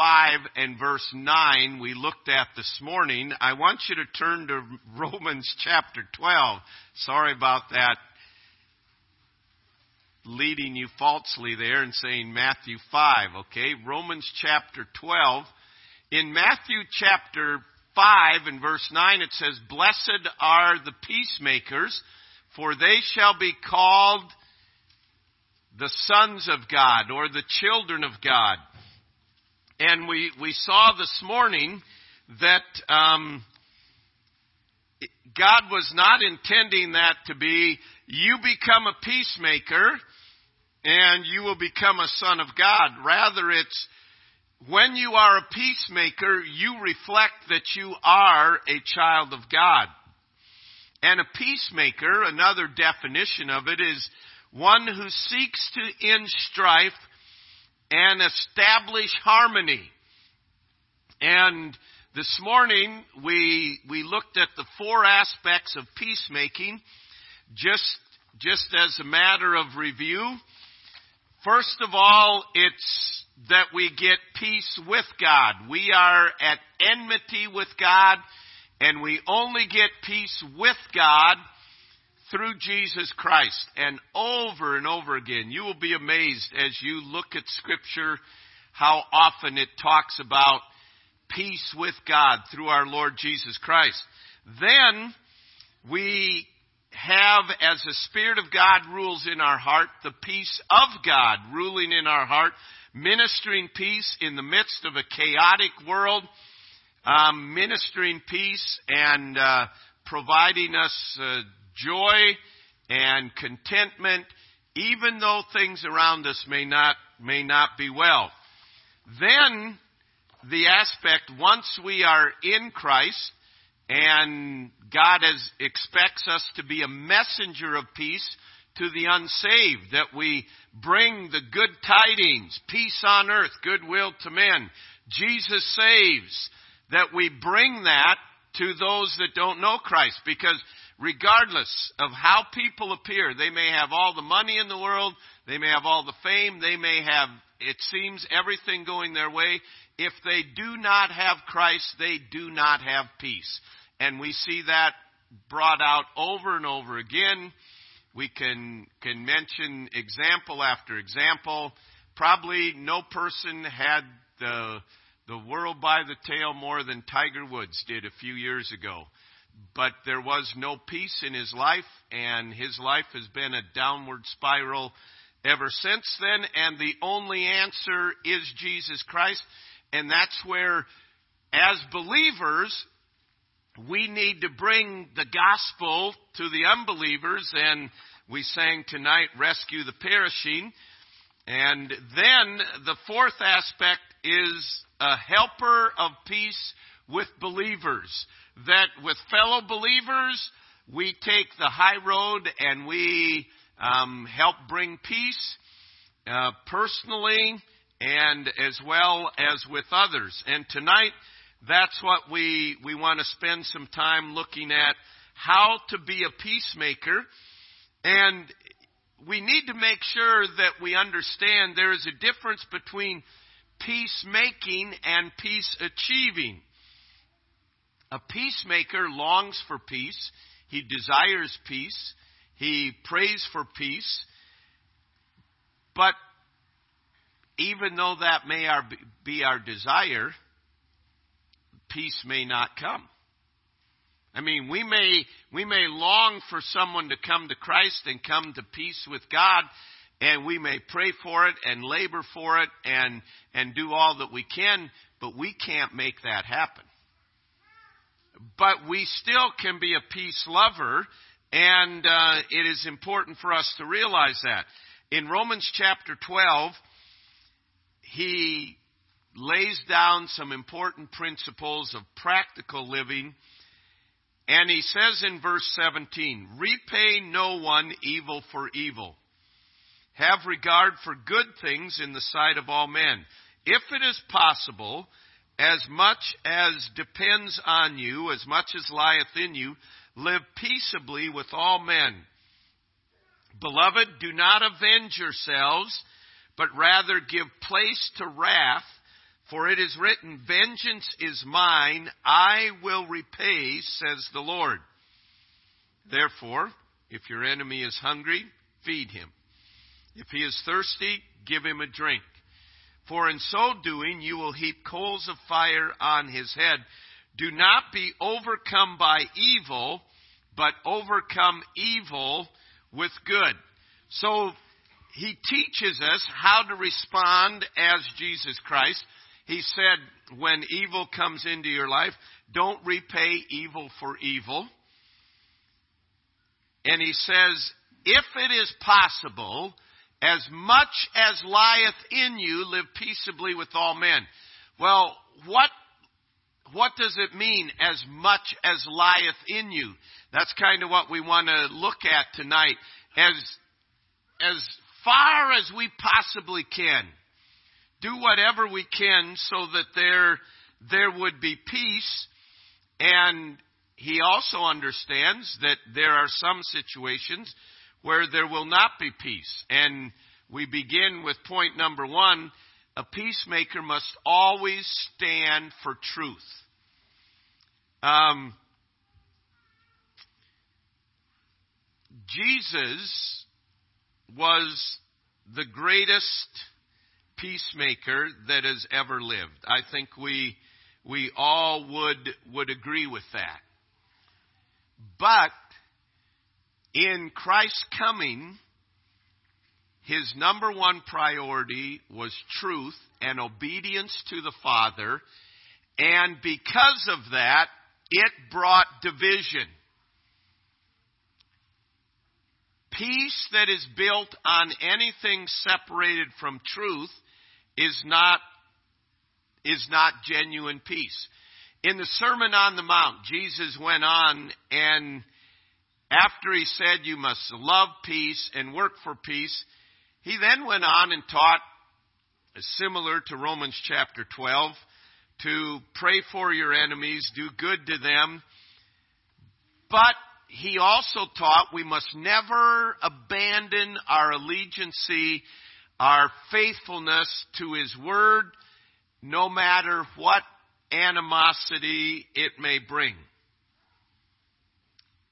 5 and verse 9 we looked at this morning. I want you to turn to Romans chapter 12. Sorry about that leading you falsely there and saying Matthew 5, okay? Romans chapter 12. In Matthew chapter 5 and verse 9 it says, Blessed are the peacemakers, for they shall be called the sons of God or the children of God. And we, we saw this morning that um, God was not intending that to be you become a peacemaker and you will become a son of God. Rather, it's when you are a peacemaker, you reflect that you are a child of God. And a peacemaker, another definition of it is one who seeks to end strife and establish harmony. And this morning we we looked at the four aspects of peacemaking just just as a matter of review. First of all, it's that we get peace with God. We are at enmity with God and we only get peace with God through Jesus Christ. And over and over again, you will be amazed as you look at Scripture how often it talks about peace with God through our Lord Jesus Christ. Then we have, as the Spirit of God rules in our heart, the peace of God ruling in our heart, ministering peace in the midst of a chaotic world, um, ministering peace and uh, providing us uh, joy and contentment, even though things around us may not, may not be well. Then, the aspect, once we are in Christ, and God has, expects us to be a messenger of peace to the unsaved, that we bring the good tidings, peace on earth, goodwill to men. Jesus saves, that we bring that to those that don't know Christ, because regardless of how people appear. They may have all the money in the world, they may have all the fame, they may have, it seems, everything going their way. If they do not have Christ, they do not have peace. And we see that brought out over and over again. We can, can mention example after example. Probably no person had the, the world by the tail more than Tiger Woods did a few years ago but there was no peace in his life, and his life has been a downward spiral ever since then. And the only answer is Jesus Christ. And that's where, as believers, we need to bring the gospel to the unbelievers. And we sang tonight, Rescue the Perishing. And then the fourth aspect is a helper of peace with believers that with fellow believers, we take the high road and we um, help bring peace uh, personally and as well as with others. And tonight, that's what we, we want to spend some time looking at how to be a peacemaker. And we need to make sure that we understand there is a difference between peacemaking and peace achieving. A peacemaker longs for peace. He desires peace. He prays for peace. But even though that may be our desire, peace may not come. I mean, we may, we may long for someone to come to Christ and come to peace with God, and we may pray for it and labor for it and, and do all that we can, but we can't make that happen but we still can be a peace lover, and uh, it is important for us to realize that. In Romans chapter 12, he lays down some important principles of practical living. And he says in verse 17, Repay no one evil for evil. Have regard for good things in the sight of all men. If it is possible, as much as depends on you, as much as lieth in you, live peaceably with all men. Beloved, do not avenge yourselves, but rather give place to wrath, For it is written, Vengeance is mine, I will repay, says the Lord. Therefore, if your enemy is hungry, feed him. If he is thirsty, give him a drink. For in so doing, you will heap coals of fire on his head. Do not be overcome by evil, but overcome evil with good. So he teaches us how to respond as Jesus Christ. He said, when evil comes into your life, don't repay evil for evil. And he says, if it is possible, as much as lieth in you, live peaceably with all men. Well, what what does it mean as much as lieth in you? That's kind of what we want to look at tonight. As as far as we possibly can, do whatever we can so that there there would be peace and he also understands that there are some situations where there will not be peace. And we begin with point number one a peacemaker must always stand for truth. Um, Jesus was the greatest peacemaker that has ever lived. I think we we all would would agree with that. But in Christ's coming, his number one priority was truth and obedience to the Father, and because of that, it brought division. Peace that is built on anything separated from truth is not, is not genuine peace. In the Sermon on the Mount, Jesus went on and after he said you must love peace and work for peace, he then went on and taught, similar to Romans chapter 12, to pray for your enemies, do good to them. But he also taught we must never abandon our allegiance, our faithfulness to his word, no matter what animosity it may bring.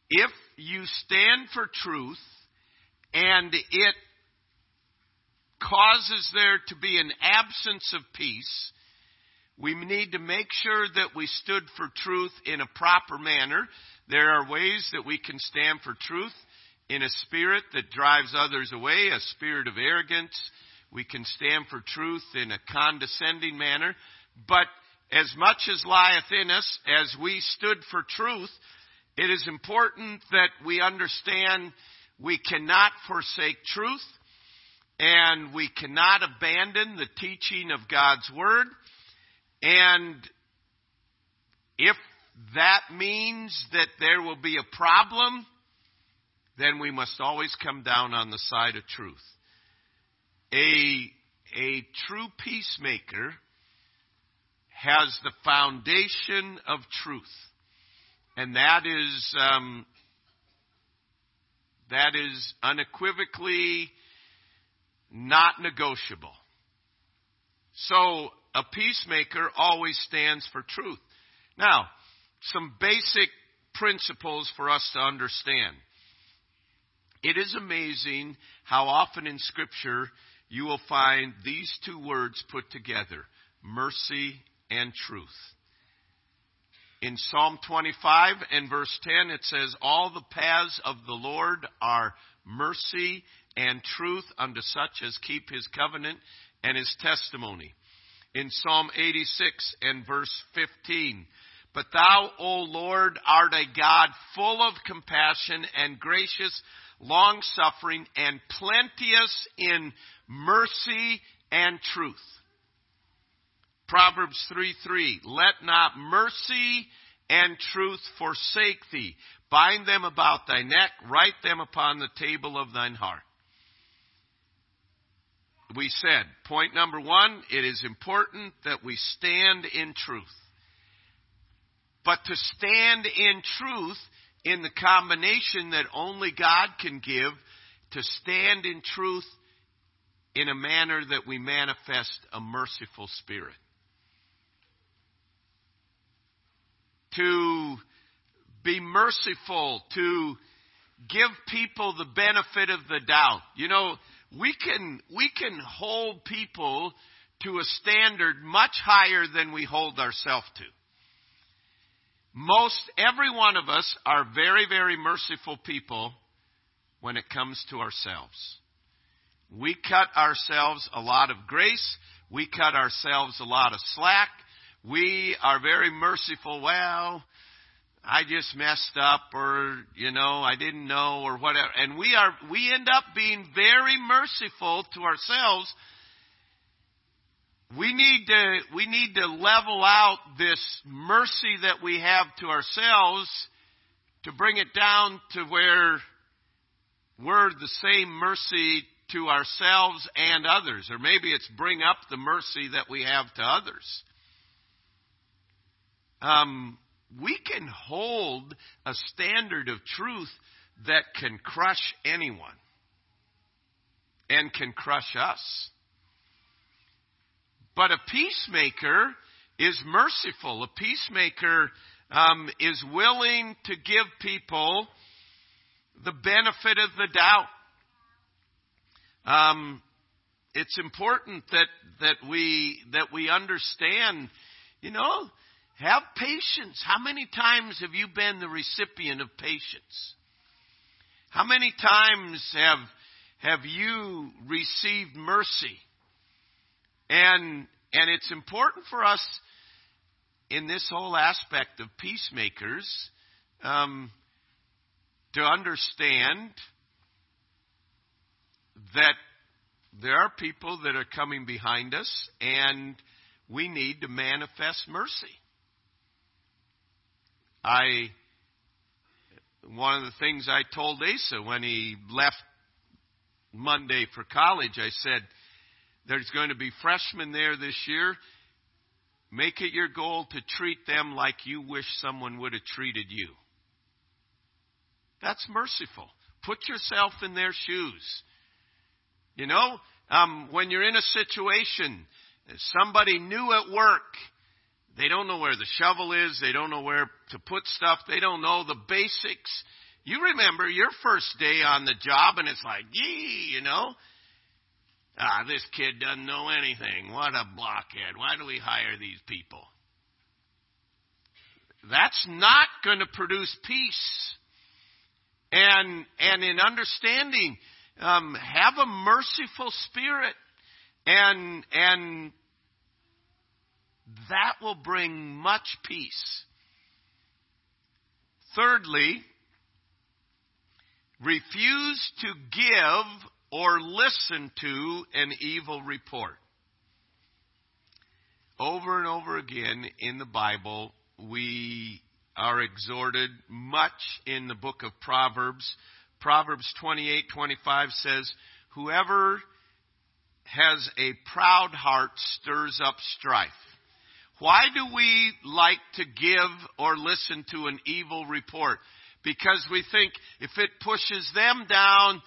If you stand for truth and it causes there to be an absence of peace, we need to make sure that we stood for truth in a proper manner. There are ways that we can stand for truth in a spirit that drives others away, a spirit of arrogance. We can stand for truth in a condescending manner. But as much as lieth in us, as we stood for truth, it is important that we understand we cannot forsake truth and we cannot abandon the teaching of God's Word. And if that means that there will be a problem, then we must always come down on the side of truth. A, a true peacemaker has the foundation of truth. And that is, um, that is unequivocally not negotiable. So a peacemaker always stands for truth. Now, some basic principles for us to understand. It is amazing how often in Scripture you will find these two words put together mercy and truth. In Psalm 25 and verse 10, it says, All the paths of the Lord are mercy and truth unto such as keep his covenant and his testimony. In Psalm 86 and verse 15, But thou, O Lord, art a God full of compassion and gracious, long suffering, and plenteous in mercy and truth. Proverbs 3 3, Let not mercy and truth forsake thee. Bind them about thy neck, write them upon the table of thine heart. We said, point number one, it is important that we stand in truth. But to stand in truth in the combination that only God can give, to stand in truth in a manner that we manifest a merciful spirit. To be merciful, to give people the benefit of the doubt. You know, we can, we can hold people to a standard much higher than we hold ourselves to. Most every one of us are very, very merciful people when it comes to ourselves. We cut ourselves a lot of grace. We cut ourselves a lot of slack. We are very merciful. Well, I just messed up or, you know, I didn't know or whatever. And we are, we end up being very merciful to ourselves. We need to, we need to level out this mercy that we have to ourselves to bring it down to where we're the same mercy to ourselves and others. Or maybe it's bring up the mercy that we have to others. Um, we can hold a standard of truth that can crush anyone and can crush us. But a peacemaker is merciful. A peacemaker um, is willing to give people the benefit of the doubt. Um, it's important that that we that we understand. You know, have patience. How many times have you been the recipient of patience? How many times have have you received mercy? And and it's important for us in this whole aspect of peacemakers um, to understand that there are people that are coming behind us, and we need to manifest mercy. I one of the things I told Asa when he left Monday for college, I said, There's going to be freshmen there this year. Make it your goal to treat them like you wish someone would have treated you. That's merciful. Put yourself in their shoes. You know, um, when you're in a situation, somebody new at work they don't know where the shovel is. They don't know where to put stuff. They don't know the basics. You remember your first day on the job and it's like, gee, you know, ah, this kid doesn't know anything. What a blockhead. Why do we hire these people? That's not going to produce peace. And, and in understanding, um, have a merciful spirit and, and that will bring much peace. Thirdly, refuse to give or listen to an evil report. Over and over again in the Bible, we are exhorted much in the book of Proverbs. Proverbs 28:25 says, "Whoever has a proud heart stirs up strife." Why do we like to give or listen to an evil report? Because we think if it pushes them down,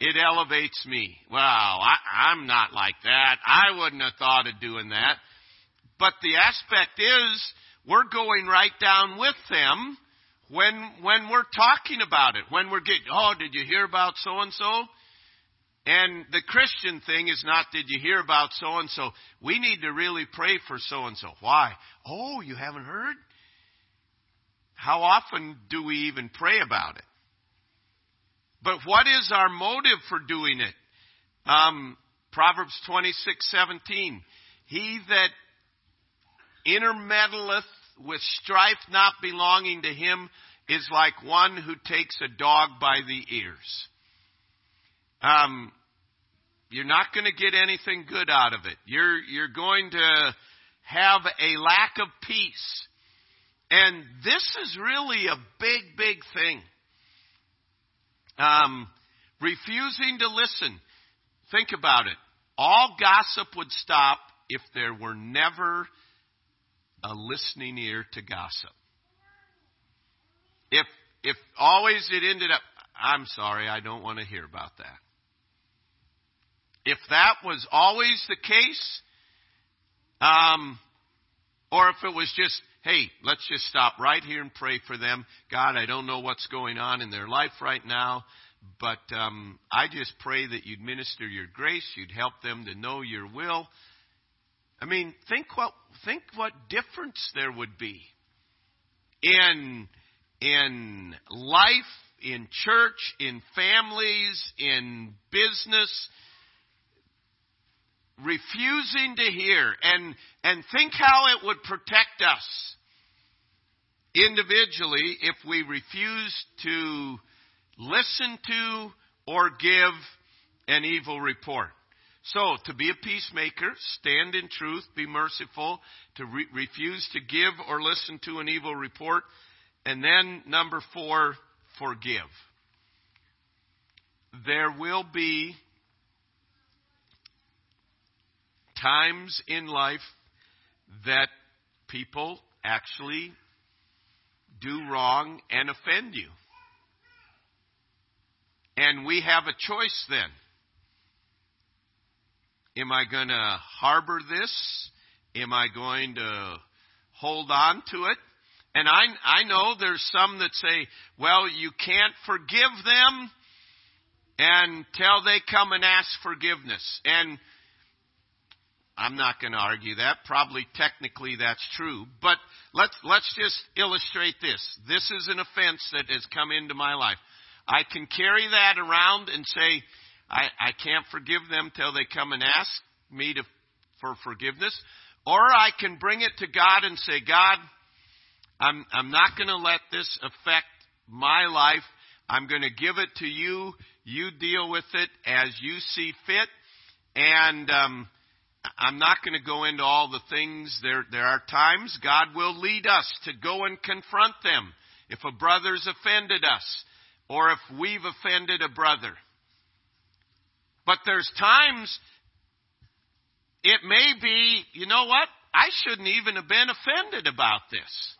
it elevates me. Wow, I, am not like that. I wouldn't have thought of doing that. But the aspect is, we're going right down with them when when we're talking about it. When we're getting, oh, did you hear about so and so? And the Christian thing is not, did you hear about so and so? We need to really pray for so and so. Why? Oh, you haven't heard? How often do we even pray about it? But what is our motive for doing it? Um, Proverbs twenty six seventeen. He that intermeddleth with strife not belonging to him is like one who takes a dog by the ears. Um, you're not going to get anything good out of it. You're, you're going to have a lack of peace. And this is really a big, big thing. Um, refusing to listen. Think about it. All gossip would stop if there were never a listening ear to gossip. If if always it ended up, I'm sorry, I don't want to hear about that. If that was always the case, um, Or if it was just, hey, let's just stop right here and pray for them. God, I don't know what's going on in their life right now, but um, I just pray that you'd minister your grace, you'd help them to know your will. I mean, think what think what difference there would be in in life, in church, in families, in business, refusing to hear and and think how it would protect us individually if we refuse to listen to or give an evil report. So, to be a peacemaker, stand in truth, be merciful, to re- refuse to give or listen to an evil report, and then number four, forgive. There will be times in life that people actually do wrong and offend you. And we have a choice then. Am I going to harbor this? Am I going to hold on to it? And I, I know there's some that say, well, you can't forgive them until they come and ask forgiveness. And I'm not going to argue that. Probably technically that's true. But let's, let's just illustrate this. This is an offense that has come into my life. I can carry that around and say, I, I can't forgive them till they come and ask me to, for forgiveness. Or I can bring it to God and say, God, I'm, I'm not going to let this affect my life. I'm going to give it to you. You deal with it as you see fit. And, um, I'm not going to go into all the things. There, there are times God will lead us to go and confront them if a brother's offended us or if we've offended a brother. But there's times it may be, you know what? I shouldn't even have been offended about this.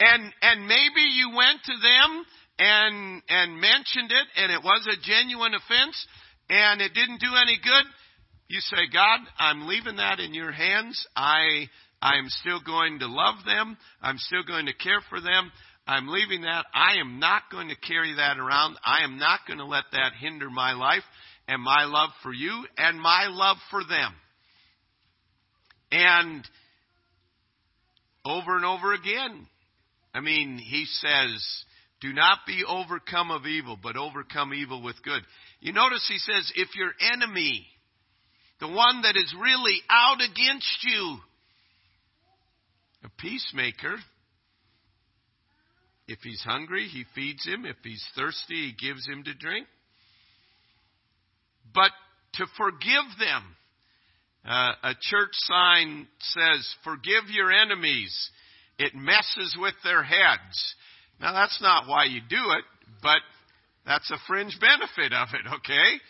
And and maybe you went to them and and mentioned it and it was a genuine offense and it didn't do any good you say, God, I'm leaving that in your hands. I, I'm still going to love them. I'm still going to care for them. I'm leaving that. I am not going to carry that around. I am not going to let that hinder my life and my love for you and my love for them. And over and over again, I mean, he says, do not be overcome of evil, but overcome evil with good. You notice he says, if your enemy the one that is really out against you. A peacemaker, if he's hungry, he feeds him. If he's thirsty, he gives him to drink. But to forgive them, uh, a church sign says, Forgive your enemies. It messes with their heads. Now, that's not why you do it, but that's a fringe benefit of it, okay?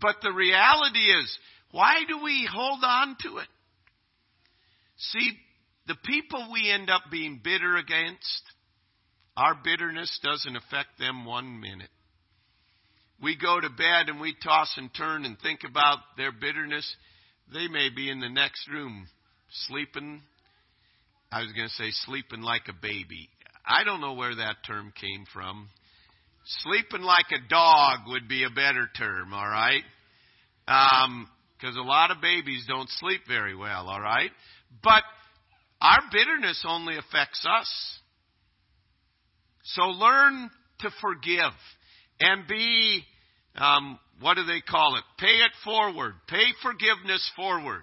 But the reality is, why do we hold on to it? See, the people we end up being bitter against, our bitterness doesn't affect them one minute. We go to bed and we toss and turn and think about their bitterness. They may be in the next room sleeping. I was going to say sleeping like a baby. I don't know where that term came from. Sleeping like a dog would be a better term, all right? Um, because a lot of babies don't sleep very well, all right? But our bitterness only affects us. So learn to forgive and be, um, what do they call it? Pay it forward. Pay forgiveness forward.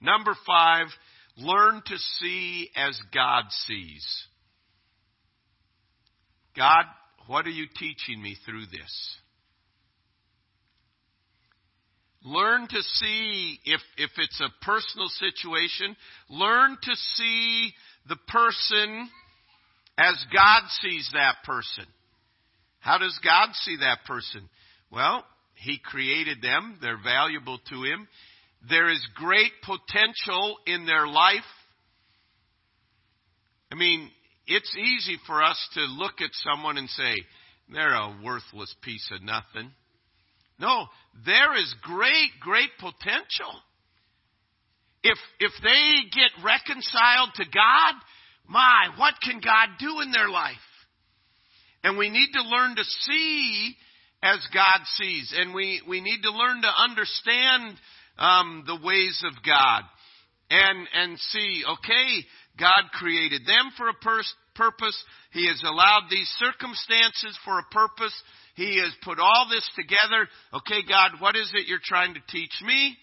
Number five, learn to see as God sees. God, what are you teaching me through this? Learn to see if, if it's a personal situation. Learn to see the person as God sees that person. How does God see that person? Well, He created them. They're valuable to Him. There is great potential in their life. I mean, it's easy for us to look at someone and say, they're a worthless piece of nothing. No, there is great, great potential. if, if they get reconciled to God, my, what can God do in their life? And we need to learn to see as God sees. And we, we need to learn to understand um, the ways of God. And, and see, okay, God created them for a pers- purpose. He has allowed these circumstances for a purpose. He has put all this together. Okay, God, what is it you're trying to teach me?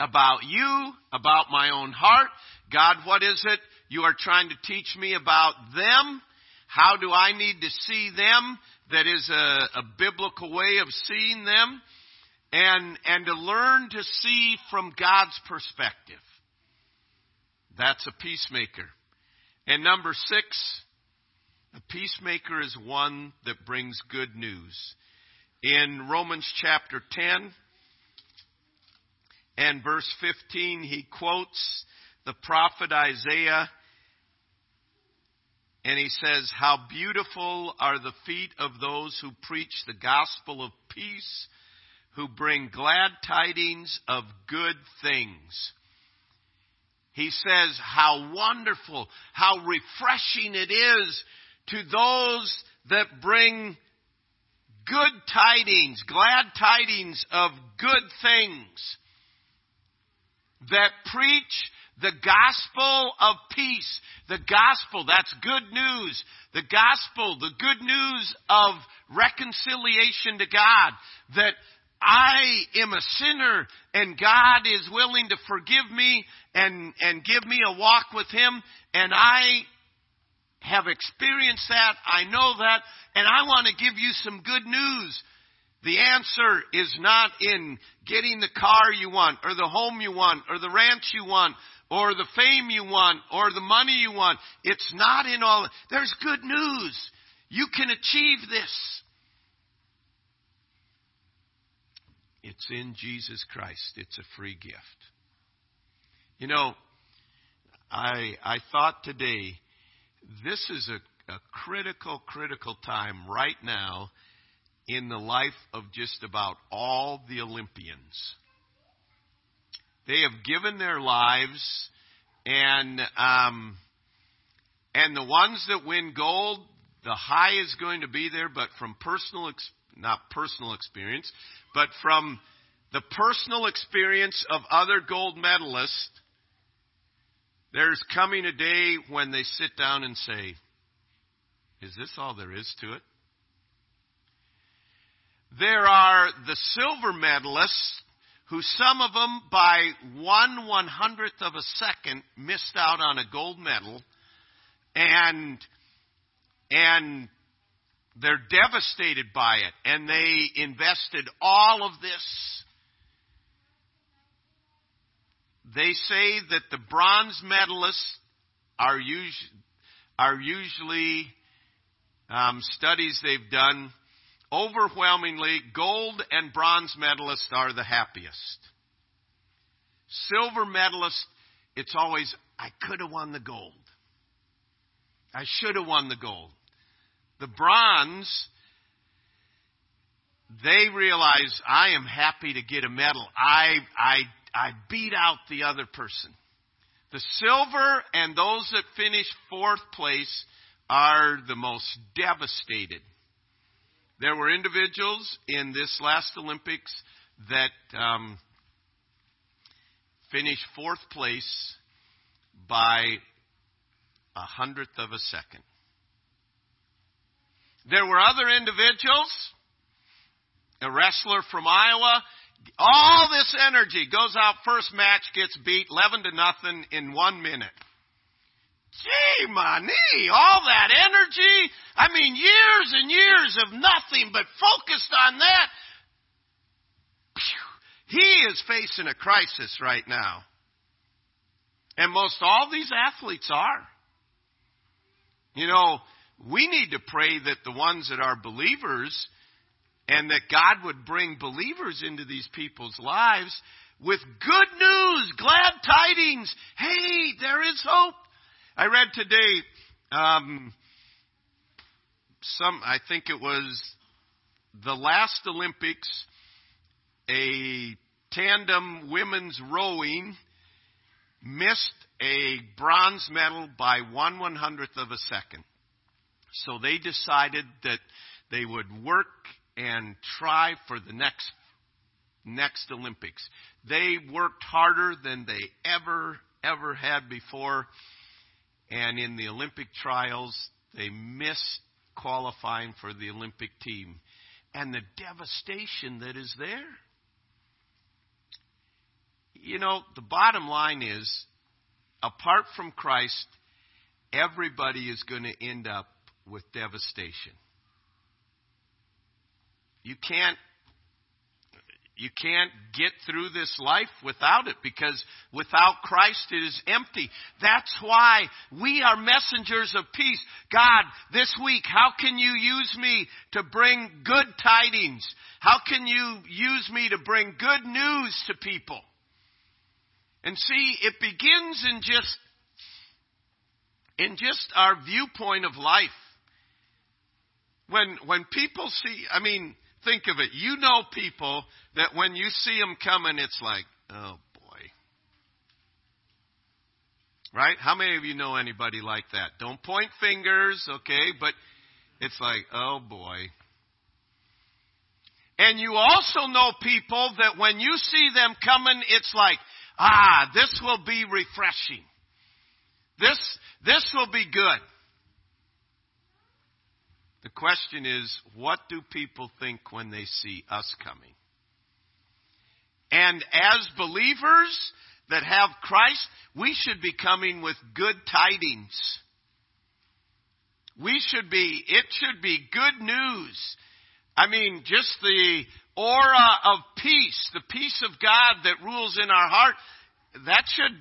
About you, about my own heart. God, what is it you are trying to teach me about them? How do I need to see them? That is a, a biblical way of seeing them. And, and to learn to see from God's perspective. That's a peacemaker. And number six, a peacemaker is one that brings good news. In Romans chapter 10 and verse 15, he quotes the prophet Isaiah and he says, How beautiful are the feet of those who preach the gospel of peace, who bring glad tidings of good things. He says how wonderful, how refreshing it is to those that bring good tidings, glad tidings of good things, that preach the gospel of peace. The gospel, that's good news. The gospel, the good news of reconciliation to God. That I am a sinner and God is willing to forgive me and, and give me a walk with Him and I have experienced that. I know that and I want to give you some good news. The answer is not in getting the car you want or the home you want or the ranch you want or the fame you want or the money you want. It's not in all. There's good news. You can achieve this. It's in Jesus Christ. It's a free gift. You know, I, I thought today, this is a, a critical, critical time right now in the life of just about all the Olympians. They have given their lives, and um, and the ones that win gold, the high is going to be there, but from personal, ex- not personal experience, but from the personal experience of other gold medalists, there's coming a day when they sit down and say, Is this all there is to it? There are the silver medalists who some of them by one one hundredth of a second missed out on a gold medal and and they're devastated by it, and they invested all of this. They say that the bronze medalists are, us- are usually um, studies they've done. Overwhelmingly, gold and bronze medalists are the happiest. Silver medalists, it's always, I could have won the gold. I should have won the gold. The bronze, they realize I am happy to get a medal. I, I, I beat out the other person. The silver and those that finish fourth place are the most devastated. There were individuals in this last Olympics that um, finished fourth place by a hundredth of a second. There were other individuals, a wrestler from Iowa, all this energy goes out first match, gets beat 11 to nothing in one minute. Gee, my knee, all that energy. I mean, years and years of nothing but focused on that. He is facing a crisis right now. And most all these athletes are. You know, we need to pray that the ones that are believers and that God would bring believers into these people's lives with good news, glad tidings. Hey, there is hope. I read today, um, some, I think it was the last Olympics, a tandem women's rowing missed a bronze medal by one one hundredth of a second. So they decided that they would work and try for the next next Olympics. They worked harder than they ever ever had before and in the Olympic trials they missed qualifying for the Olympic team and the devastation that is there. You know, the bottom line is apart from Christ, everybody is going to end up with devastation. You can't you can't get through this life without it because without Christ it is empty. That's why we are messengers of peace. God, this week, how can you use me to bring good tidings? How can you use me to bring good news to people? And see, it begins in just in just our viewpoint of life. When when people see, I mean, think of it. You know people that when you see them coming, it's like, oh boy. Right? How many of you know anybody like that? Don't point fingers, okay? But it's like, oh boy. And you also know people that when you see them coming, it's like, ah, this will be refreshing. This, this will be good. The question is, what do people think when they see us coming? And as believers that have Christ, we should be coming with good tidings. We should be, it should be good news. I mean, just the aura of peace, the peace of God that rules in our heart, that should,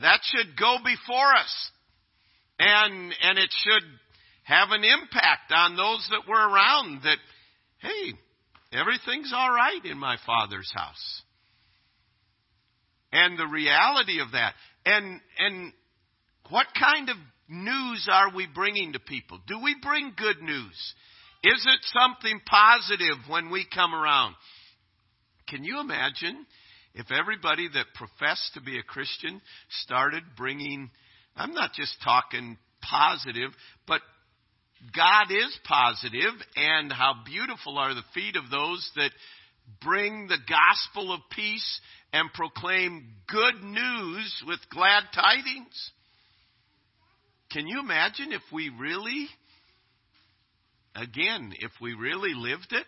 that should go before us. And, and it should have an impact on those that were around that, hey, everything's all right in my father's house. And the reality of that. And, and what kind of news are we bringing to people? Do we bring good news? Is it something positive when we come around? Can you imagine if everybody that professed to be a Christian started bringing, I'm not just talking positive, but God is positive, and how beautiful are the feet of those that bring the gospel of peace and proclaim good news with glad tidings. Can you imagine if we really, again, if we really lived it?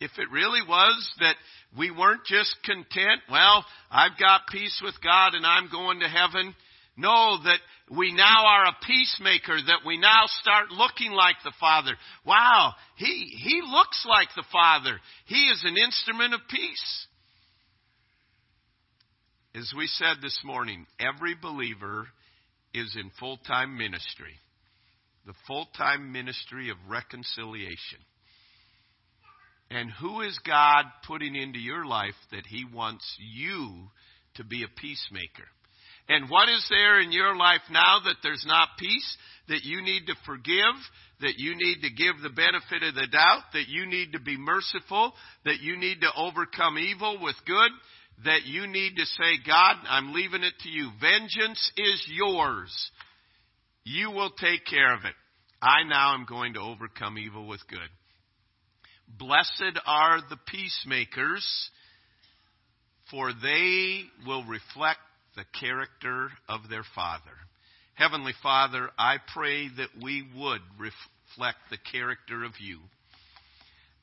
If it really was that we weren't just content, well, I've got peace with God and I'm going to heaven know that we now are a peacemaker, that we now start looking like the Father. Wow, he, he looks like the Father. He is an instrument of peace. As we said this morning, every believer is in full time ministry, the full time ministry of reconciliation. And who is God putting into your life that He wants you to be a peacemaker? And what is there in your life now that there's not peace, that you need to forgive, that you need to give the benefit of the doubt, that you need to be merciful, that you need to overcome evil with good, that you need to say, God, I'm leaving it to you. Vengeance is yours. You will take care of it. I now am going to overcome evil with good. Blessed are the peacemakers, for they will reflect the character of their Father. Heavenly Father, I pray that we would reflect the character of you.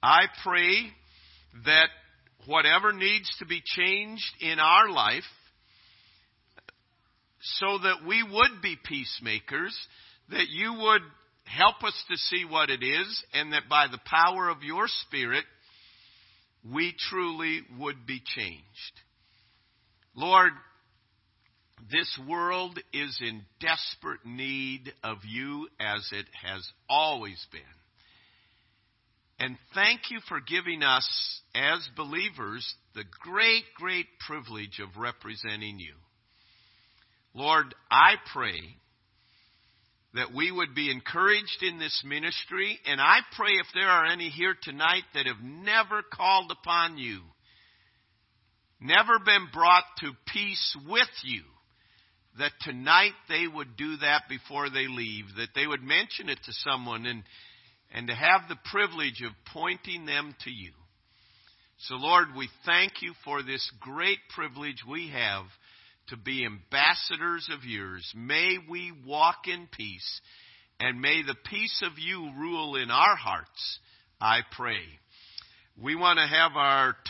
I pray that whatever needs to be changed in our life, so that we would be peacemakers, that you would help us to see what it is, and that by the power of your Spirit, we truly would be changed. Lord, this world is in desperate need of you as it has always been. And thank you for giving us, as believers, the great, great privilege of representing you. Lord, I pray that we would be encouraged in this ministry, and I pray if there are any here tonight that have never called upon you never been brought to peace with you, that tonight they would do that before they leave, that they would mention it to someone and, and to have the privilege of pointing them to you. So, Lord, we thank you for this great privilege we have to be ambassadors of yours. May we walk in peace, and may the peace of you rule in our hearts, I pray. We want to have our